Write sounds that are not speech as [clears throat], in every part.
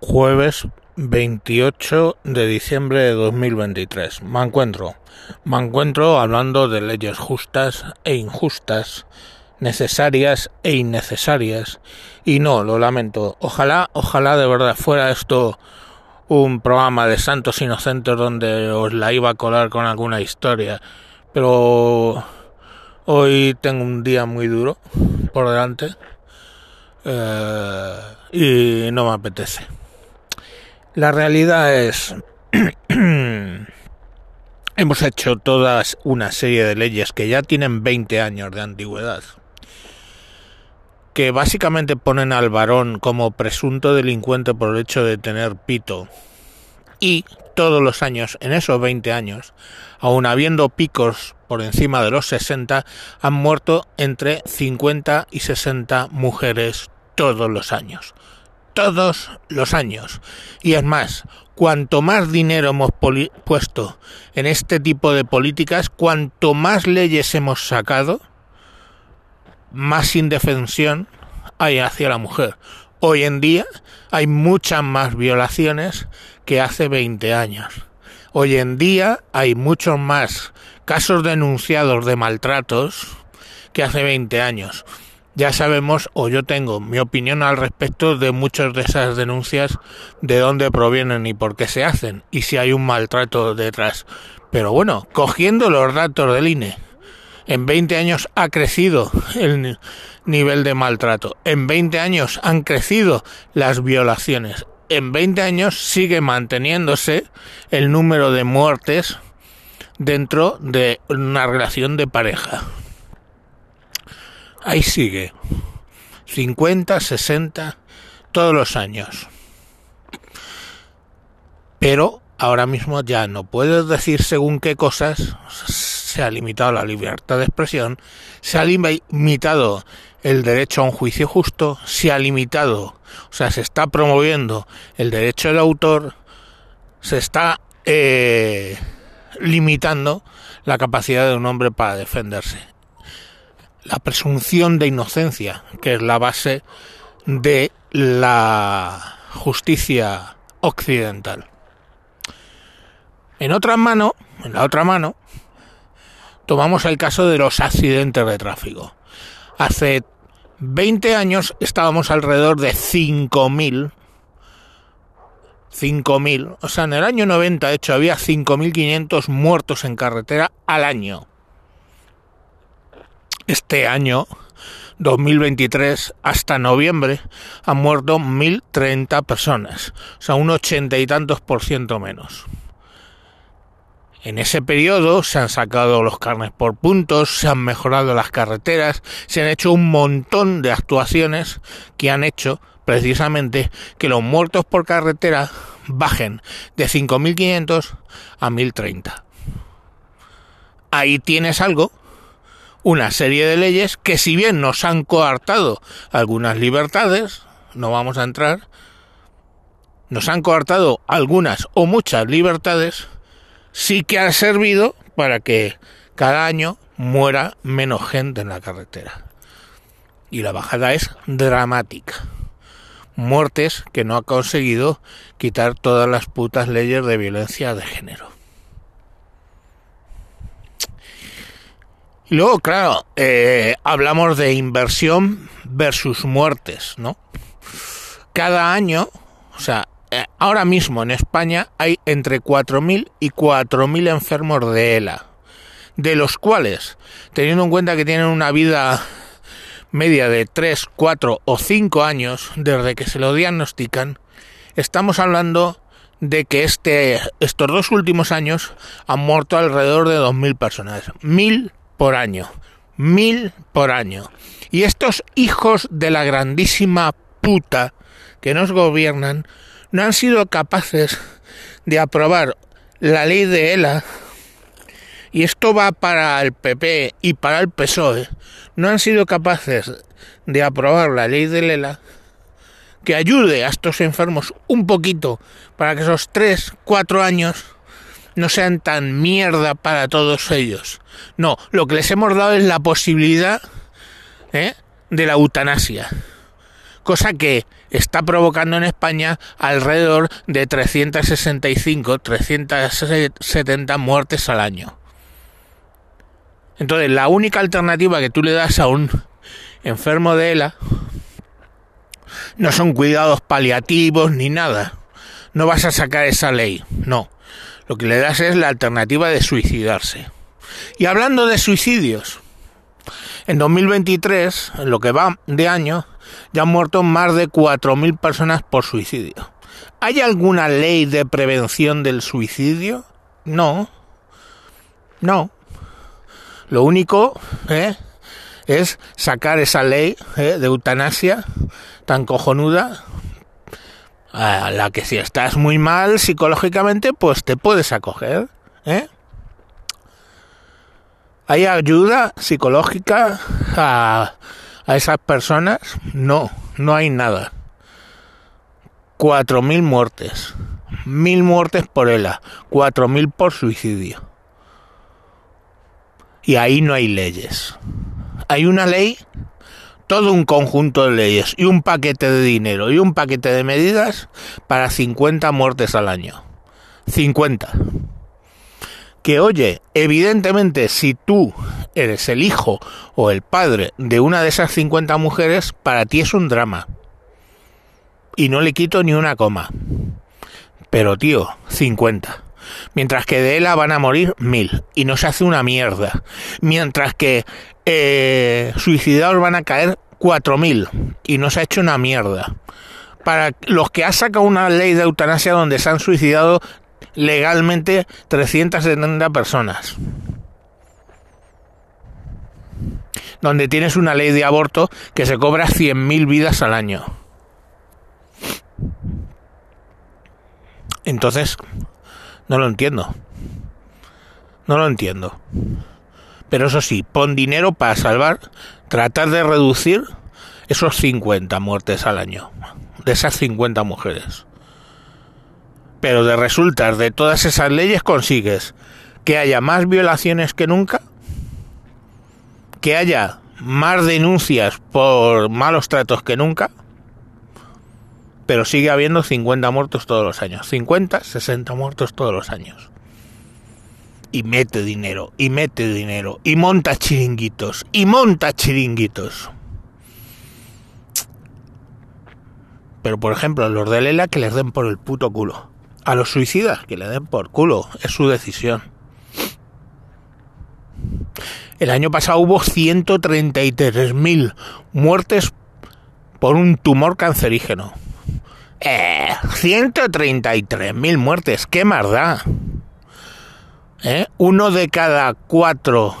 Jueves 28 de diciembre de 2023. Me encuentro. Me encuentro hablando de leyes justas e injustas, necesarias e innecesarias. Y no, lo lamento. Ojalá, ojalá de verdad fuera esto un programa de santos inocentes donde os la iba a colar con alguna historia. Pero hoy tengo un día muy duro por delante. Eh, y no me apetece. La realidad es, [clears throat] hemos hecho todas una serie de leyes que ya tienen 20 años de antigüedad, que básicamente ponen al varón como presunto delincuente por el hecho de tener pito. Y todos los años, en esos 20 años, aun habiendo picos por encima de los 60, han muerto entre 50 y 60 mujeres todos los años todos los años. Y es más, cuanto más dinero hemos puesto en este tipo de políticas, cuanto más leyes hemos sacado, más indefensión hay hacia la mujer. Hoy en día hay muchas más violaciones que hace 20 años. Hoy en día hay muchos más casos denunciados de maltratos que hace 20 años ya sabemos, o yo tengo mi opinión al respecto de muchas de esas denuncias, de dónde provienen y por qué se hacen, y si hay un maltrato detrás. Pero bueno, cogiendo los datos del INE, en 20 años ha crecido el nivel de maltrato, en 20 años han crecido las violaciones, en 20 años sigue manteniéndose el número de muertes dentro de una relación de pareja ahí sigue. 50, 60, todos los años. Pero ahora mismo ya no puedes decir según qué cosas se ha limitado la libertad de expresión, se ha limitado el derecho a un juicio justo, se ha limitado, o sea, se está promoviendo el derecho del autor, se está eh, limitando la capacidad de un hombre para defenderse la presunción de inocencia, que es la base de la justicia occidental. En otra mano, en la otra mano, tomamos el caso de los accidentes de tráfico. Hace 20 años estábamos alrededor de 5.000 5.000, o sea, en el año 90, de hecho, había 5.500 muertos en carretera al año este año 2023 hasta noviembre han muerto 1.030 personas, o sea, un ochenta y tantos por ciento menos. En ese periodo se han sacado los carnes por puntos, se han mejorado las carreteras, se han hecho un montón de actuaciones que han hecho precisamente que los muertos por carretera bajen de 5.500 a 1.030. Ahí tienes algo una serie de leyes que si bien nos han coartado algunas libertades, no vamos a entrar, nos han coartado algunas o muchas libertades, sí que ha servido para que cada año muera menos gente en la carretera. Y la bajada es dramática. Muertes que no ha conseguido quitar todas las putas leyes de violencia de género. Y luego, claro, eh, hablamos de inversión versus muertes, ¿no? Cada año, o sea, eh, ahora mismo en España hay entre 4.000 y 4.000 enfermos de ELA, de los cuales, teniendo en cuenta que tienen una vida media de 3, 4 o 5 años desde que se lo diagnostican, estamos hablando de que este, estos dos últimos años han muerto alrededor de 2.000 personas. 1.000 por año. Mil por año. Y estos hijos de la grandísima puta que nos gobiernan no han sido capaces de aprobar la ley de ELA, y esto va para el PP y para el PSOE, no han sido capaces de aprobar la ley de ELA que ayude a estos enfermos un poquito para que esos tres, cuatro años no sean tan mierda para todos ellos. No, lo que les hemos dado es la posibilidad ¿eh? de la eutanasia. cosa que está provocando en España alrededor de 365, 370 muertes al año. Entonces, la única alternativa que tú le das a un enfermo de ELA no son cuidados paliativos ni nada. No vas a sacar esa ley, no. Lo que le das es la alternativa de suicidarse. Y hablando de suicidios, en 2023, en lo que va de año, ya han muerto más de 4.000 personas por suicidio. ¿Hay alguna ley de prevención del suicidio? No. No. Lo único ¿eh? es sacar esa ley ¿eh? de eutanasia tan cojonuda a la que si estás muy mal psicológicamente, pues te puedes acoger. ¿eh? ¿Hay ayuda psicológica a, a esas personas? No, no hay nada. Cuatro mil muertes. Mil muertes por ELA. Cuatro mil por suicidio. Y ahí no hay leyes. Hay una ley, todo un conjunto de leyes y un paquete de dinero y un paquete de medidas para 50 muertes al año. 50 que oye, evidentemente si tú eres el hijo o el padre de una de esas 50 mujeres, para ti es un drama. Y no le quito ni una coma. Pero tío, 50. Mientras que de ella van a morir mil. Y no se hace una mierda. Mientras que eh, suicidados van a caer 4.000. Y no se ha hecho una mierda. Para los que ha sacado una ley de eutanasia donde se han suicidado legalmente 370 personas. Donde tienes una ley de aborto que se cobra 100.000 vidas al año. Entonces, no lo entiendo. No lo entiendo. Pero eso sí, pon dinero para salvar, tratar de reducir esos 50 muertes al año. De esas 50 mujeres. Pero de resultas de todas esas leyes consigues que haya más violaciones que nunca, que haya más denuncias por malos tratos que nunca, pero sigue habiendo 50 muertos todos los años. 50, 60 muertos todos los años. Y mete dinero, y mete dinero, y monta chiringuitos, y monta chiringuitos. Pero por ejemplo, los de Lela que les den por el puto culo. A los suicidas que le den por culo, es su decisión. El año pasado hubo 133.000 muertes por un tumor cancerígeno. Eh, 133.000 muertes, qué más da. ¿Eh? Uno de cada cuatro,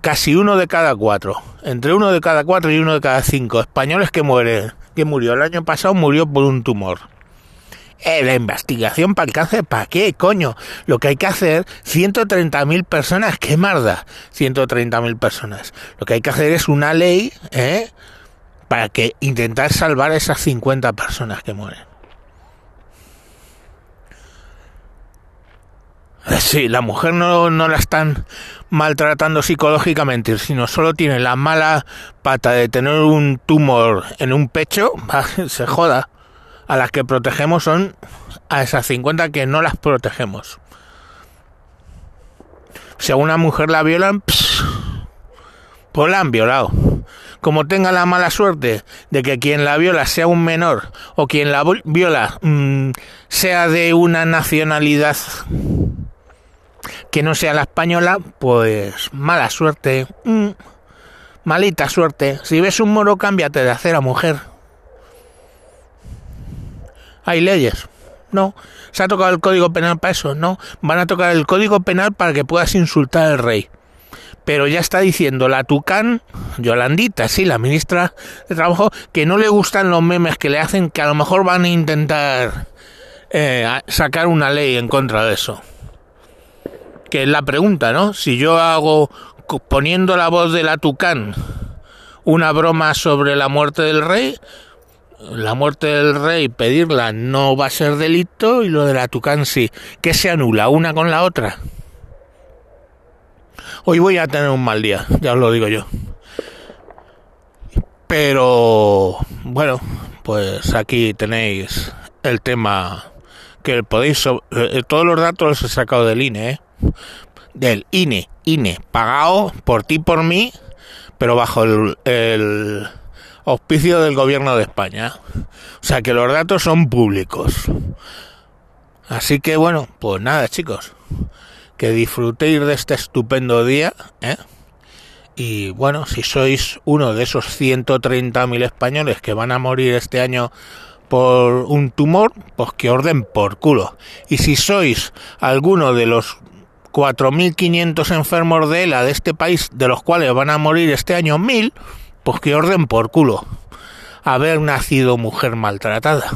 casi uno de cada cuatro, entre uno de cada cuatro y uno de cada cinco españoles que mueren, que murió el año pasado murió por un tumor. Eh, la investigación para el cáncer, ¿para qué, coño? Lo que hay que hacer, 130.000 personas, ¿qué marda? 130.000 personas. Lo que hay que hacer es una ley, ¿eh? Para que intentar salvar a esas 50 personas que mueren. Sí, la mujer no, no la están maltratando psicológicamente, sino solo tiene la mala pata de tener un tumor en un pecho, [laughs] se joda a las que protegemos son a esas 50 que no las protegemos. Si a una mujer la violan, pues la han violado. Como tenga la mala suerte de que quien la viola sea un menor o quien la viola mm, sea de una nacionalidad que no sea la española, pues mala suerte. Mm, malita suerte. Si ves un moro, cámbiate de hacer a mujer. ¿Hay leyes? No. ¿Se ha tocado el Código Penal para eso? No. Van a tocar el Código Penal para que puedas insultar al rey. Pero ya está diciendo la Tucán, Yolandita, sí, la ministra de Trabajo, que no le gustan los memes que le hacen, que a lo mejor van a intentar eh, sacar una ley en contra de eso. Que es la pregunta, ¿no? Si yo hago, poniendo la voz de la Tucán, una broma sobre la muerte del rey, la muerte del rey, pedirla no va a ser delito y lo de la Tucán sí. ¿Qué se anula una con la otra? Hoy voy a tener un mal día, ya os lo digo yo. Pero bueno, pues aquí tenéis el tema que podéis... Eh, todos los datos los he sacado del INE, ¿eh? Del INE, INE, pagado por ti, por mí, pero bajo el, el auspicio del gobierno de España. O sea que los datos son públicos. Así que bueno, pues nada chicos, que disfrutéis de este estupendo día, ¿eh? Y bueno, si sois uno de esos 130.000 españoles que van a morir este año por un tumor, pues que orden por culo. Y si sois alguno de los 4.500 enfermos de ELA de este país, de los cuales van a morir este año 1.000, pues que orden por culo. Haber nacido mujer maltratada.